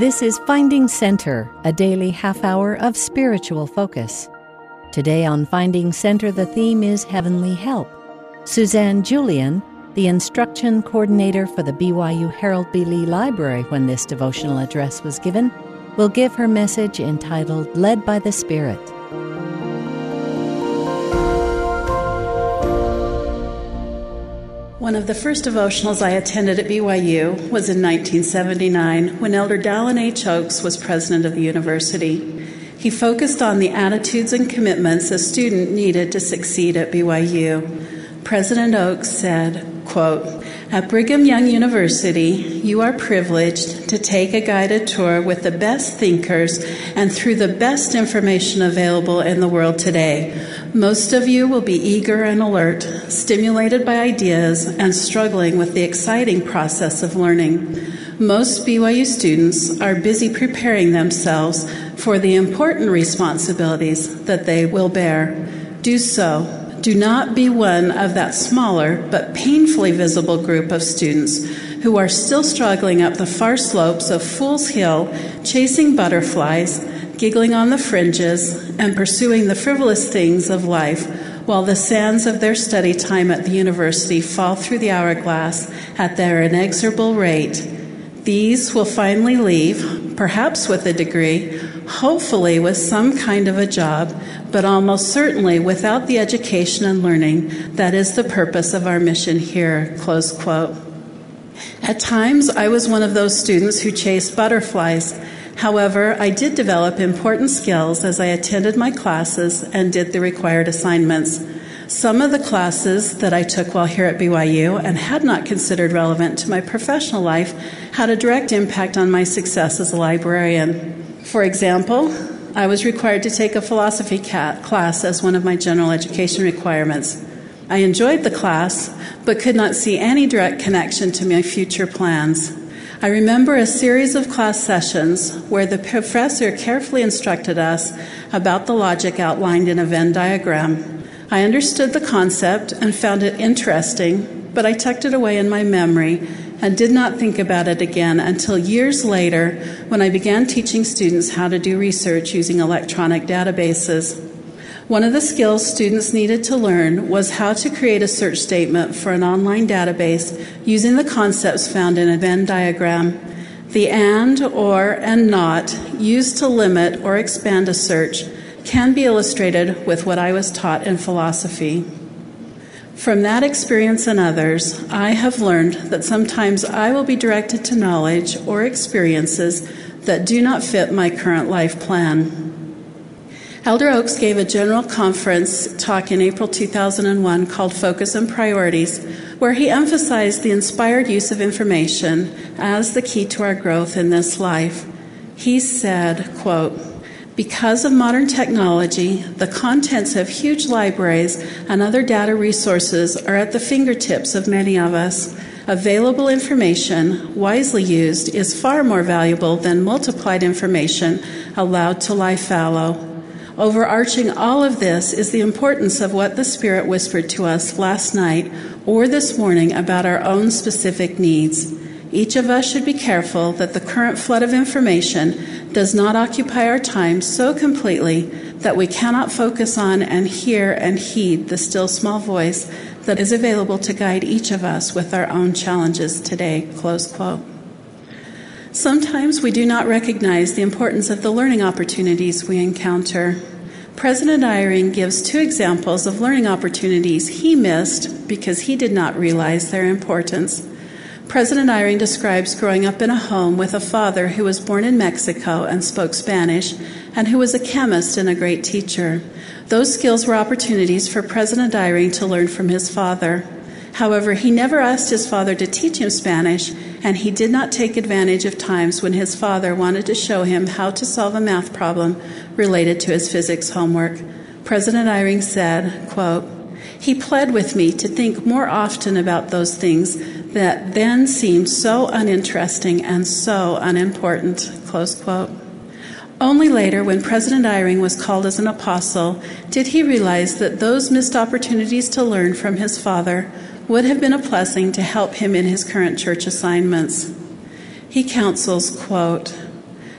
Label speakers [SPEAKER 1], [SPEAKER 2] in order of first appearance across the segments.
[SPEAKER 1] This is Finding Center, a daily half hour of spiritual focus. Today on Finding Center, the theme is Heavenly Help. Suzanne Julian, the instruction coordinator for the BYU Harold B. Lee Library when this devotional address was given, will give her message entitled Led by the Spirit.
[SPEAKER 2] One of the first devotionals I attended at BYU was in 1979 when Elder Dallin H. Oaks was president of the university. He focused on the attitudes and commitments a student needed to succeed at BYU. President Oaks said, quote, At Brigham Young University, you are privileged to take a guided tour with the best thinkers and through the best information available in the world today. Most of you will be eager and alert, stimulated by ideas, and struggling with the exciting process of learning. Most BYU students are busy preparing themselves for the important responsibilities that they will bear. Do so. Do not be one of that smaller but painfully visible group of students who are still struggling up the far slopes of Fool's Hill, chasing butterflies giggling on the fringes, and pursuing the frivolous things of life while the sands of their study time at the university fall through the hourglass at their inexorable rate. These will finally leave, perhaps with a degree, hopefully with some kind of a job, but almost certainly without the education and learning that is the purpose of our mission here. Close quote. At times, I was one of those students who chased butterflies However, I did develop important skills as I attended my classes and did the required assignments. Some of the classes that I took while here at BYU and had not considered relevant to my professional life had a direct impact on my success as a librarian. For example, I was required to take a philosophy class as one of my general education requirements. I enjoyed the class, but could not see any direct connection to my future plans. I remember a series of class sessions where the professor carefully instructed us about the logic outlined in a Venn diagram. I understood the concept and found it interesting, but I tucked it away in my memory and did not think about it again until years later when I began teaching students how to do research using electronic databases. One of the skills students needed to learn was how to create a search statement for an online database using the concepts found in a Venn diagram. The and, or, and not used to limit or expand a search can be illustrated with what I was taught in philosophy. From that experience and others, I have learned that sometimes I will be directed to knowledge or experiences that do not fit my current life plan. Elder Oaks gave a general conference talk in April 2001 called Focus and Priorities, where he emphasized the inspired use of information as the key to our growth in this life. He said, quote, because of modern technology, the contents of huge libraries and other data resources are at the fingertips of many of us. Available information, wisely used, is far more valuable than multiplied information allowed to lie fallow. Overarching all of this is the importance of what the Spirit whispered to us last night or this morning about our own specific needs. Each of us should be careful that the current flood of information does not occupy our time so completely that we cannot focus on and hear and heed the still small voice that is available to guide each of us with our own challenges today. Close quote. Sometimes we do not recognize the importance of the learning opportunities we encounter. President Eyring gives two examples of learning opportunities he missed because he did not realize their importance. President Eyring describes growing up in a home with a father who was born in Mexico and spoke Spanish, and who was a chemist and a great teacher. Those skills were opportunities for President Eyring to learn from his father. However, he never asked his father to teach him Spanish, and he did not take advantage of times when his father wanted to show him how to solve a math problem related to his physics homework. President Eyring said, quote, he pled with me to think more often about those things that then seemed so uninteresting and so unimportant. Close quote. Only later, when President Eyring was called as an apostle, did he realize that those missed opportunities to learn from his father would have been a blessing to help him in his current church assignments. He counsels, quote,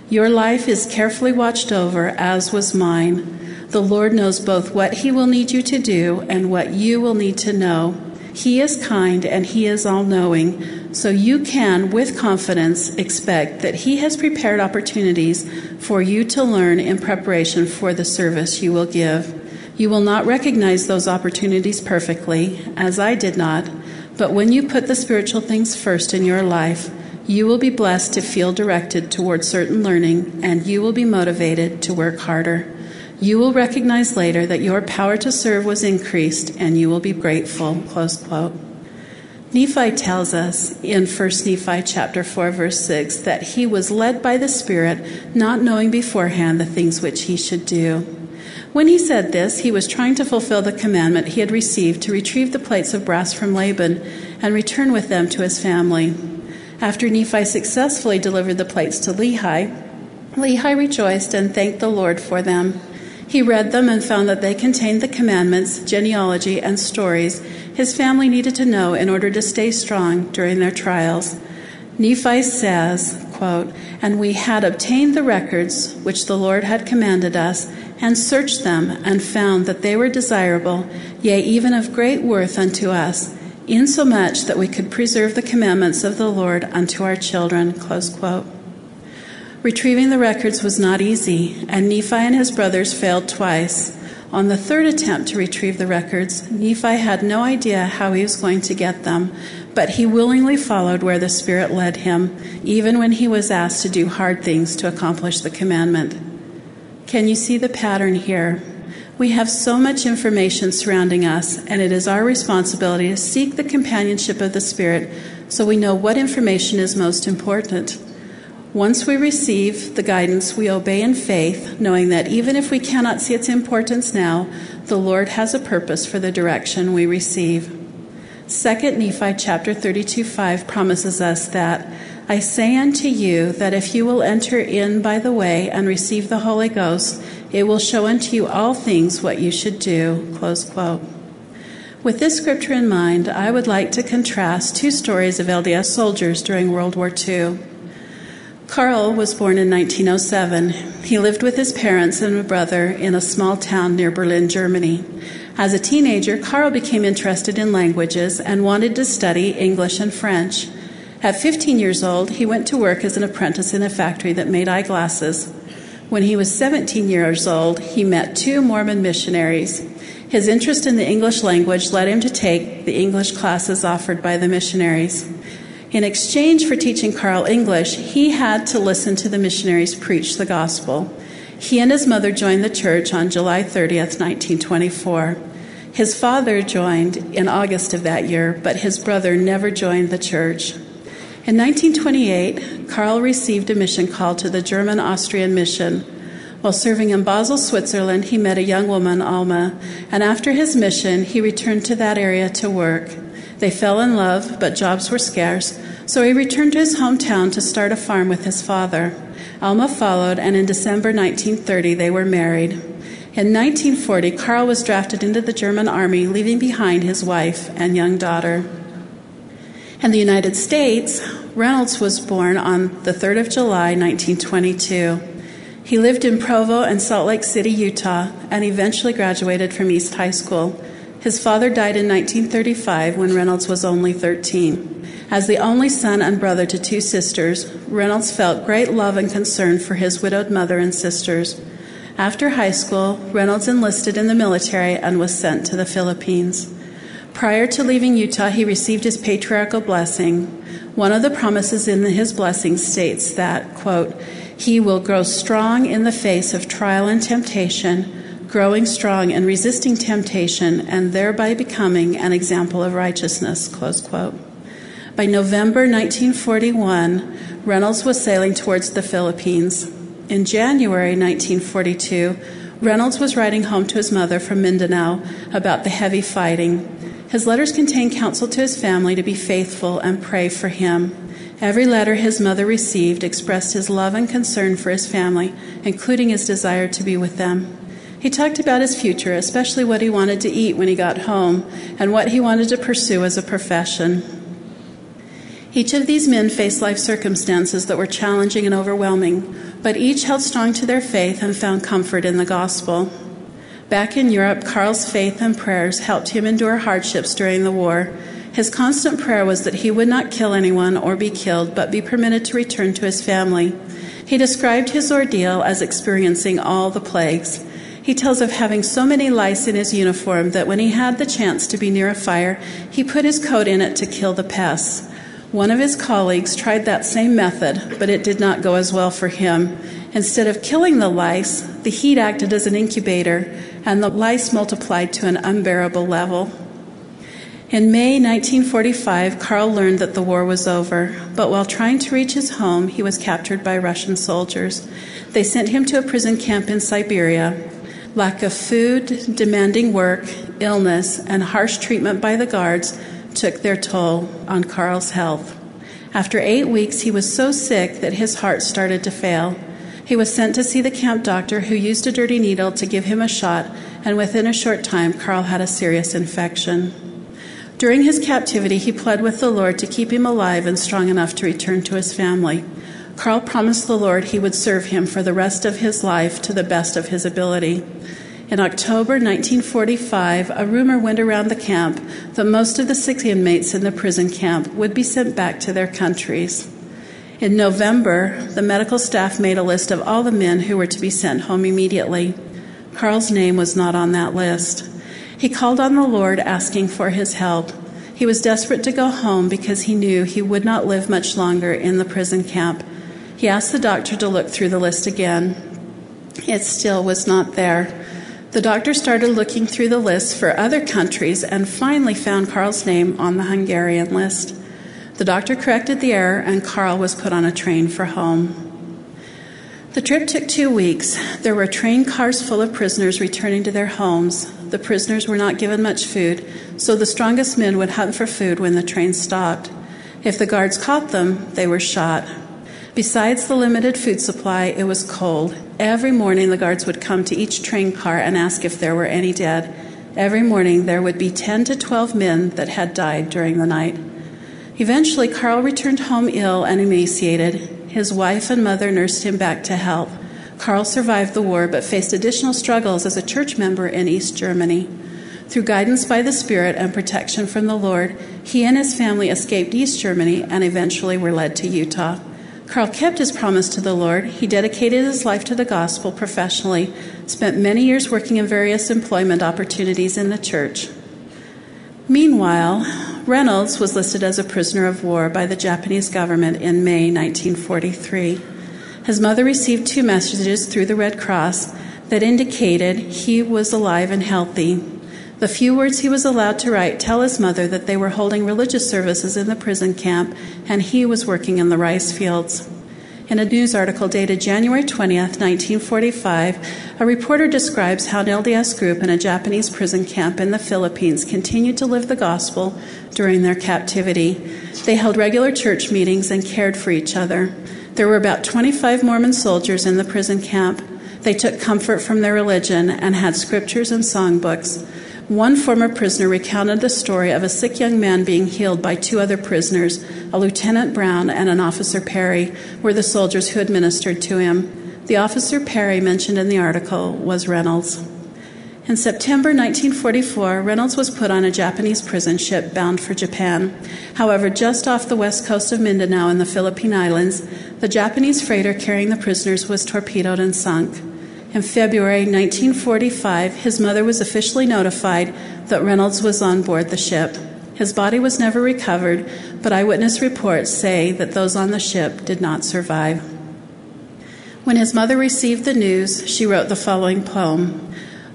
[SPEAKER 2] Your life is carefully watched over, as was mine. The Lord knows both what He will need you to do and what you will need to know. He is kind and He is all knowing, so you can, with confidence, expect that He has prepared opportunities for you to learn in preparation for the service you will give. You will not recognize those opportunities perfectly, as I did not, but when you put the spiritual things first in your life, you will be blessed to feel directed toward certain learning, and you will be motivated to work harder. You will recognize later that your power to serve was increased, and you will be grateful. Close quote. Nephi tells us in 1 Nephi chapter 4 verse 6 that he was led by the Spirit, not knowing beforehand the things which he should do. When he said this, he was trying to fulfill the commandment he had received to retrieve the plates of brass from Laban and return with them to his family. After Nephi successfully delivered the plates to Lehi, Lehi rejoiced and thanked the Lord for them. He read them and found that they contained the commandments, genealogy, and stories his family needed to know in order to stay strong during their trials. Nephi says, quote, And we had obtained the records which the Lord had commanded us and searched them, and found that they were desirable, yea, even of great worth unto us, insomuch that we could preserve the commandments of the Lord unto our children. Retrieving the records was not easy, and Nephi and his brothers failed twice. On the third attempt to retrieve the records, Nephi had no idea how he was going to get them, but he willingly followed where the Spirit led him, even when he was asked to do hard things to accomplish the commandment. Can you see the pattern here? We have so much information surrounding us, and it is our responsibility to seek the companionship of the Spirit so we know what information is most important. Once we receive the guidance, we obey in faith, knowing that even if we cannot see its importance now, the Lord has a purpose for the direction we receive. 2 Nephi chapter 32 5 promises us that I say unto you that if you will enter in by the way and receive the Holy Ghost, it will show unto you all things what you should do. Close quote. With this scripture in mind, I would like to contrast two stories of LDS soldiers during World War II. Carl was born in 1907. He lived with his parents and a brother in a small town near Berlin, Germany. As a teenager, Carl became interested in languages and wanted to study English and French. At 15 years old, he went to work as an apprentice in a factory that made eyeglasses. When he was 17 years old, he met two Mormon missionaries. His interest in the English language led him to take the English classes offered by the missionaries. In exchange for teaching Carl English, he had to listen to the missionaries preach the gospel. He and his mother joined the church on July 30th, 1924. His father joined in August of that year, but his brother never joined the church. In 1928, Carl received a mission call to the German Austrian mission. While serving in Basel, Switzerland, he met a young woman, Alma, and after his mission, he returned to that area to work. They fell in love, but jobs were scarce, so he returned to his hometown to start a farm with his father. Alma followed, and in December 1930, they were married. In 1940, Carl was drafted into the German army, leaving behind his wife and young daughter. In the United States, Reynolds was born on the 3rd of July, 1922. He lived in Provo and Salt Lake City, Utah, and eventually graduated from East High School. His father died in 1935 when Reynolds was only 13. As the only son and brother to two sisters, Reynolds felt great love and concern for his widowed mother and sisters. After high school, Reynolds enlisted in the military and was sent to the Philippines. Prior to leaving Utah, he received his patriarchal blessing. One of the promises in his blessing states that, quote, he will grow strong in the face of trial and temptation, growing strong and resisting temptation, and thereby becoming an example of righteousness, close quote. By November 1941, Reynolds was sailing towards the Philippines. In January 1942, Reynolds was writing home to his mother from Mindanao about the heavy fighting his letters contain counsel to his family to be faithful and pray for him. Every letter his mother received expressed his love and concern for his family, including his desire to be with them. He talked about his future, especially what he wanted to eat when he got home and what he wanted to pursue as a profession. Each of these men faced life circumstances that were challenging and overwhelming, but each held strong to their faith and found comfort in the gospel. Back in Europe, Carl's faith and prayers helped him endure hardships during the war. His constant prayer was that he would not kill anyone or be killed, but be permitted to return to his family. He described his ordeal as experiencing all the plagues. He tells of having so many lice in his uniform that when he had the chance to be near a fire, he put his coat in it to kill the pests. One of his colleagues tried that same method, but it did not go as well for him. Instead of killing the lice, the heat acted as an incubator, and the lice multiplied to an unbearable level. In May 1945, Carl learned that the war was over, but while trying to reach his home, he was captured by Russian soldiers. They sent him to a prison camp in Siberia. Lack of food, demanding work, illness, and harsh treatment by the guards took their toll on Carl's health. After eight weeks, he was so sick that his heart started to fail. He was sent to see the camp doctor, who used a dirty needle to give him a shot, and within a short time, Carl had a serious infection. During his captivity, he pled with the Lord to keep him alive and strong enough to return to his family. Carl promised the Lord he would serve him for the rest of his life to the best of his ability. In October 1945, a rumor went around the camp that most of the sick inmates in the prison camp would be sent back to their countries. In November, the medical staff made a list of all the men who were to be sent home immediately. Carl's name was not on that list. He called on the Lord asking for his help. He was desperate to go home because he knew he would not live much longer in the prison camp. He asked the doctor to look through the list again. It still was not there. The doctor started looking through the list for other countries and finally found Carl's name on the Hungarian list. The doctor corrected the error and Carl was put on a train for home. The trip took two weeks. There were train cars full of prisoners returning to their homes. The prisoners were not given much food, so the strongest men would hunt for food when the train stopped. If the guards caught them, they were shot. Besides the limited food supply, it was cold. Every morning, the guards would come to each train car and ask if there were any dead. Every morning, there would be 10 to 12 men that had died during the night. Eventually, Carl returned home ill and emaciated. His wife and mother nursed him back to health. Carl survived the war but faced additional struggles as a church member in East Germany. Through guidance by the Spirit and protection from the Lord, he and his family escaped East Germany and eventually were led to Utah. Carl kept his promise to the Lord. He dedicated his life to the gospel professionally, spent many years working in various employment opportunities in the church. Meanwhile, Reynolds was listed as a prisoner of war by the Japanese government in May 1943. His mother received two messages through the Red Cross that indicated he was alive and healthy. The few words he was allowed to write tell his mother that they were holding religious services in the prison camp and he was working in the rice fields. In a news article dated January 20th, 1945, a reporter describes how an LDS group in a Japanese prison camp in the Philippines continued to live the gospel during their captivity. They held regular church meetings and cared for each other. There were about 25 Mormon soldiers in the prison camp. They took comfort from their religion and had scriptures and songbooks. One former prisoner recounted the story of a sick young man being healed by two other prisoners, a Lieutenant Brown and an Officer Perry, were the soldiers who administered to him. The Officer Perry mentioned in the article was Reynolds. In September 1944, Reynolds was put on a Japanese prison ship bound for Japan. However, just off the west coast of Mindanao in the Philippine Islands, the Japanese freighter carrying the prisoners was torpedoed and sunk. In February 1945, his mother was officially notified that Reynolds was on board the ship. His body was never recovered, but eyewitness reports say that those on the ship did not survive. When his mother received the news, she wrote the following poem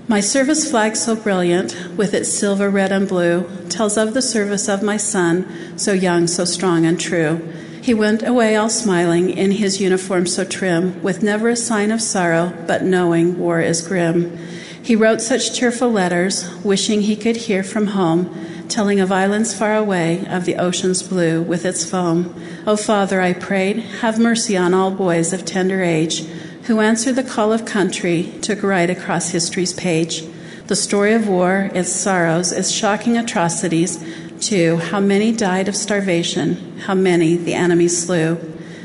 [SPEAKER 2] My service flag, so brilliant, with its silver, red, and blue, tells of the service of my son, so young, so strong, and true. He went away all smiling in his uniform so trim, with never a sign of sorrow, but knowing war is grim. He wrote such cheerful letters, wishing he could hear from home, telling of islands far away, of the ocean's blue with its foam. O oh, Father, I prayed, have mercy on all boys of tender age, who answer the call of country, took right across history's page. The story of war, its sorrows, its shocking atrocities, 2. How many died of starvation? How many the enemy slew?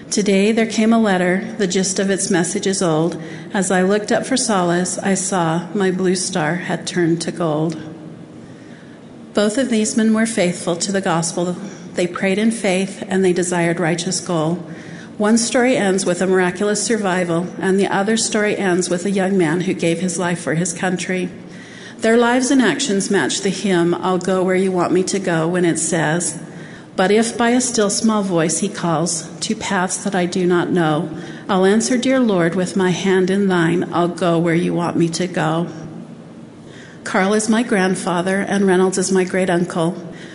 [SPEAKER 2] Today there came a letter, the gist of its message is old. As I looked up for solace, I saw my blue star had turned to gold. Both of these men were faithful to the gospel. They prayed in faith and they desired righteous goal. One story ends with a miraculous survival, and the other story ends with a young man who gave his life for his country. Their lives and actions match the hymn, I'll Go Where You Want Me to Go, when it says, but if by a still small voice he calls to paths that I do not know, I'll answer, Dear Lord, with my hand in thine, I'll go where you want me to go. Carl is my grandfather, and Reynolds is my great uncle.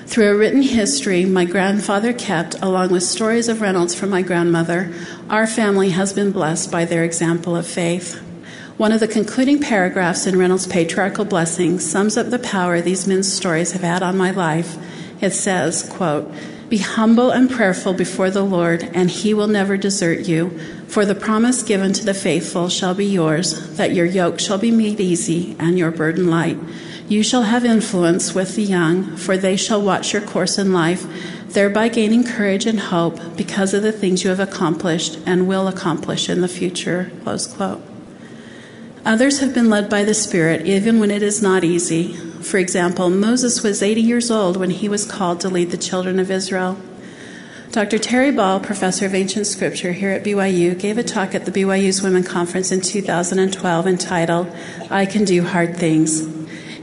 [SPEAKER 2] Through a written history my grandfather kept, along with stories of Reynolds from my grandmother, our family has been blessed by their example of faith. One of the concluding paragraphs in Reynolds' patriarchal blessing sums up the power these men's stories have had on my life. It says, quote, be humble and prayerful before the Lord, and he will never desert you. For the promise given to the faithful shall be yours, that your yoke shall be made easy and your burden light. You shall have influence with the young, for they shall watch your course in life, thereby gaining courage and hope because of the things you have accomplished and will accomplish in the future. Close quote. Others have been led by the Spirit even when it is not easy. For example, Moses was 80 years old when he was called to lead the children of Israel. Dr. Terry Ball, professor of ancient scripture here at BYU, gave a talk at the BYU's Women Conference in 2012 entitled, I Can Do Hard Things.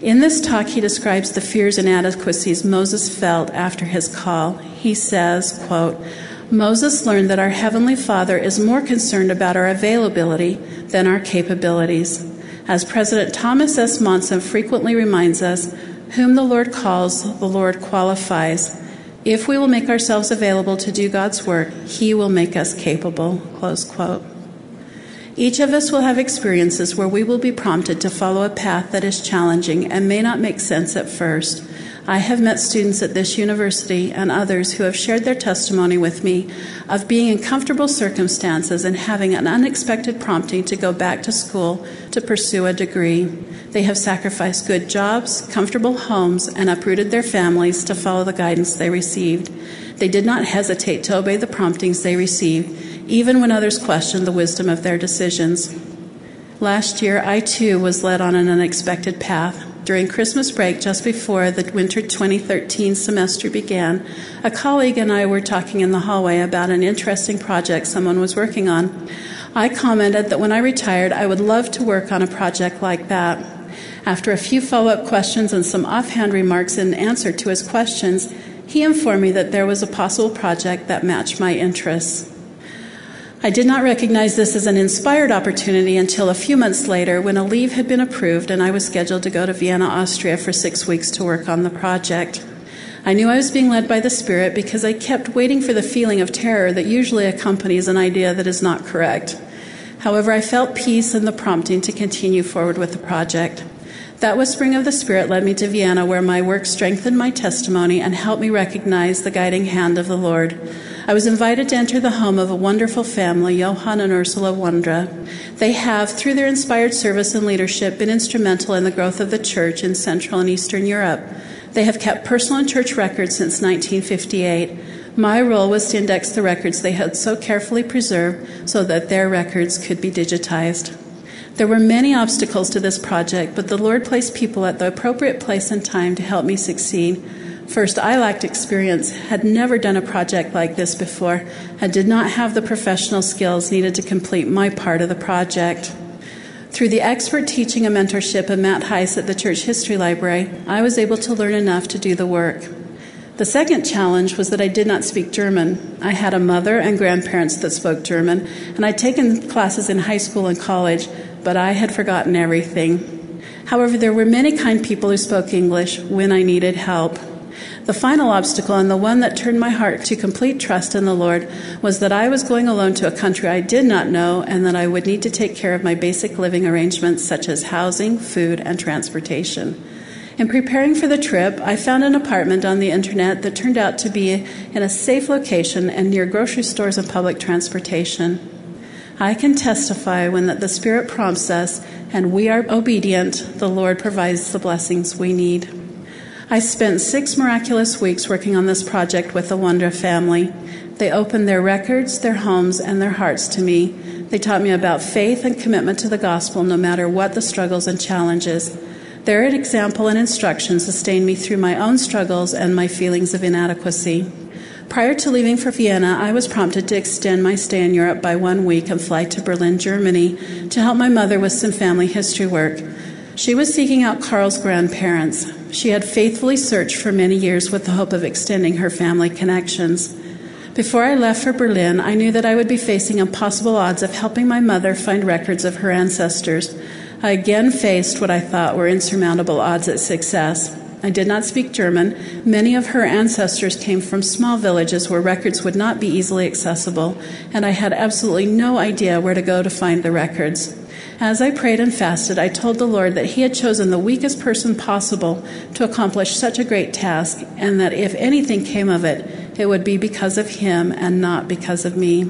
[SPEAKER 2] In this talk, he describes the fears and inadequacies Moses felt after his call. He says, quote, Moses learned that our Heavenly Father is more concerned about our availability than our capabilities. As President Thomas S. Monson frequently reminds us, whom the Lord calls, the Lord qualifies. If we will make ourselves available to do God's work, He will make us capable. Close quote. Each of us will have experiences where we will be prompted to follow a path that is challenging and may not make sense at first. I have met students at this university and others who have shared their testimony with me of being in comfortable circumstances and having an unexpected prompting to go back to school to pursue a degree. They have sacrificed good jobs, comfortable homes, and uprooted their families to follow the guidance they received. They did not hesitate to obey the promptings they received, even when others questioned the wisdom of their decisions. Last year, I too was led on an unexpected path. During Christmas break, just before the winter 2013 semester began, a colleague and I were talking in the hallway about an interesting project someone was working on. I commented that when I retired, I would love to work on a project like that. After a few follow up questions and some offhand remarks in answer to his questions, he informed me that there was a possible project that matched my interests. I did not recognize this as an inspired opportunity until a few months later when a leave had been approved and I was scheduled to go to Vienna, Austria for six weeks to work on the project. I knew I was being led by the Spirit because I kept waiting for the feeling of terror that usually accompanies an idea that is not correct. However, I felt peace and the prompting to continue forward with the project. That whispering of the Spirit led me to Vienna, where my work strengthened my testimony and helped me recognize the guiding hand of the Lord. I was invited to enter the home of a wonderful family, Johann and Ursula Wondra. They have, through their inspired service and leadership, been instrumental in the growth of the church in Central and Eastern Europe. They have kept personal and church records since 1958. My role was to index the records they had so carefully preserved so that their records could be digitized. There were many obstacles to this project, but the Lord placed people at the appropriate place and time to help me succeed. First, I lacked experience, had never done a project like this before, and did not have the professional skills needed to complete my part of the project. Through the expert teaching and mentorship of Matt Heiss at the Church History Library, I was able to learn enough to do the work. The second challenge was that I did not speak German. I had a mother and grandparents that spoke German, and I'd taken classes in high school and college, but I had forgotten everything. However, there were many kind people who spoke English when I needed help. The final obstacle, and the one that turned my heart to complete trust in the Lord, was that I was going alone to a country I did not know and that I would need to take care of my basic living arrangements such as housing, food, and transportation. In preparing for the trip, I found an apartment on the internet that turned out to be in a safe location and near grocery stores and public transportation. I can testify when that the Spirit prompts us and we are obedient, the Lord provides the blessings we need. I spent six miraculous weeks working on this project with the Wondra family. They opened their records, their homes, and their hearts to me. They taught me about faith and commitment to the gospel no matter what the struggles and challenges. Their example and instruction sustained me through my own struggles and my feelings of inadequacy. Prior to leaving for Vienna, I was prompted to extend my stay in Europe by one week and fly to Berlin, Germany, to help my mother with some family history work. She was seeking out Carl's grandparents. She had faithfully searched for many years with the hope of extending her family connections. Before I left for Berlin, I knew that I would be facing impossible odds of helping my mother find records of her ancestors. I again faced what I thought were insurmountable odds at success. I did not speak German. Many of her ancestors came from small villages where records would not be easily accessible, and I had absolutely no idea where to go to find the records. As I prayed and fasted, I told the Lord that He had chosen the weakest person possible to accomplish such a great task, and that if anything came of it, it would be because of Him and not because of me.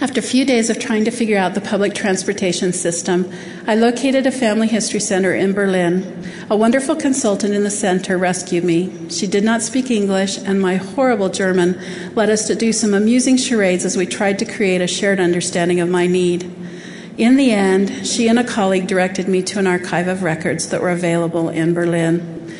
[SPEAKER 2] After a few days of trying to figure out the public transportation system, I located a family history center in Berlin. A wonderful consultant in the center rescued me. She did not speak English, and my horrible German led us to do some amusing charades as we tried to create a shared understanding of my need. In the end, she and a colleague directed me to an archive of records that were available in Berlin.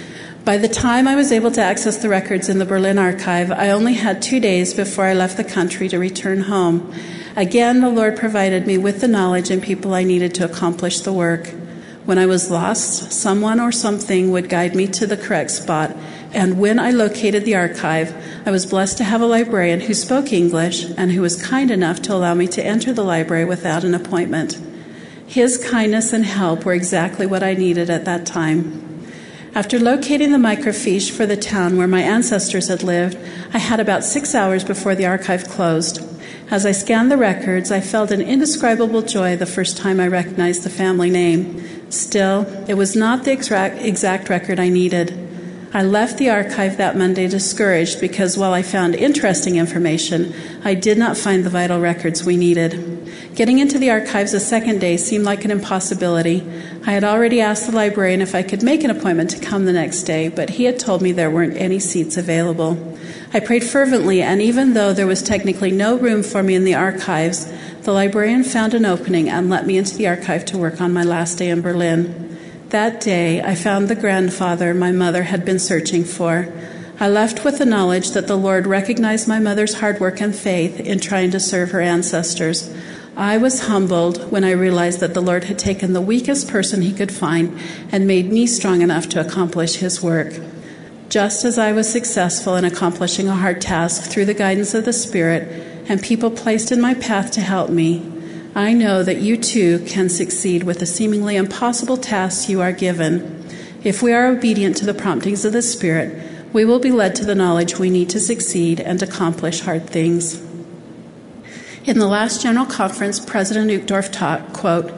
[SPEAKER 2] By the time I was able to access the records in the Berlin archive, I only had two days before I left the country to return home. Again, the Lord provided me with the knowledge and people I needed to accomplish the work. When I was lost, someone or something would guide me to the correct spot. And when I located the archive, I was blessed to have a librarian who spoke English and who was kind enough to allow me to enter the library without an appointment. His kindness and help were exactly what I needed at that time. After locating the microfiche for the town where my ancestors had lived, I had about six hours before the archive closed. As I scanned the records, I felt an indescribable joy the first time I recognized the family name. Still, it was not the exact, exact record I needed. I left the archive that Monday discouraged because while I found interesting information, I did not find the vital records we needed. Getting into the archives a second day seemed like an impossibility. I had already asked the librarian if I could make an appointment to come the next day, but he had told me there weren't any seats available. I prayed fervently, and even though there was technically no room for me in the archives, the librarian found an opening and let me into the archive to work on my last day in Berlin. That day, I found the grandfather my mother had been searching for. I left with the knowledge that the Lord recognized my mother's hard work and faith in trying to serve her ancestors. I was humbled when I realized that the Lord had taken the weakest person he could find and made me strong enough to accomplish his work. Just as I was successful in accomplishing a hard task through the guidance of the Spirit and people placed in my path to help me, I know that you too can succeed with the seemingly impossible tasks you are given. If we are obedient to the promptings of the Spirit, we will be led to the knowledge we need to succeed and accomplish hard things. In the last General Conference, President Uchtdorf taught, quote,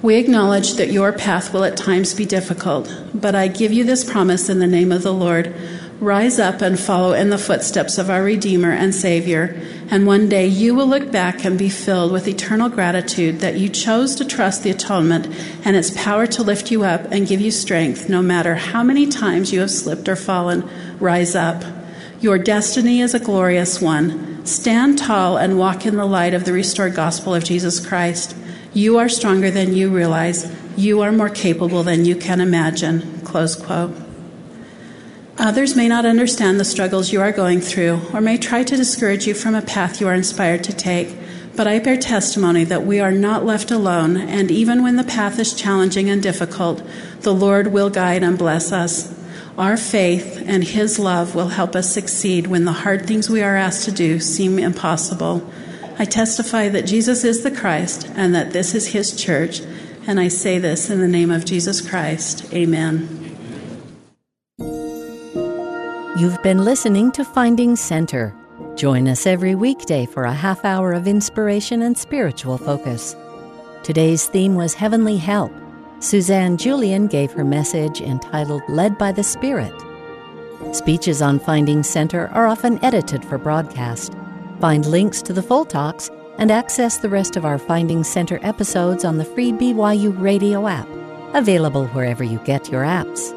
[SPEAKER 2] we acknowledge that your path will at times be difficult, but I give you this promise in the name of the Lord. Rise up and follow in the footsteps of our Redeemer and Savior, and one day you will look back and be filled with eternal gratitude that you chose to trust the atonement and its power to lift you up and give you strength no matter how many times you have slipped or fallen. Rise up. Your destiny is a glorious one. Stand tall and walk in the light of the restored gospel of Jesus Christ. You are stronger than you realize. You are more capable than you can imagine. Close quote. Others may not understand the struggles you are going through or may try to discourage you from a path you are inspired to take. But I bear testimony that we are not left alone, and even when the path is challenging and difficult, the Lord will guide and bless us. Our faith and His love will help us succeed when the hard things we are asked to do seem impossible. I testify that Jesus is the Christ and that this is his church, and I say this in the name of Jesus Christ. Amen.
[SPEAKER 1] You've been listening to Finding Center. Join us every weekday for a half hour of inspiration and spiritual focus. Today's theme was Heavenly Help. Suzanne Julian gave her message entitled Led by the Spirit. Speeches on Finding Center are often edited for broadcast. Find links to the full talks and access the rest of our Finding Center episodes on the free BYU radio app, available wherever you get your apps.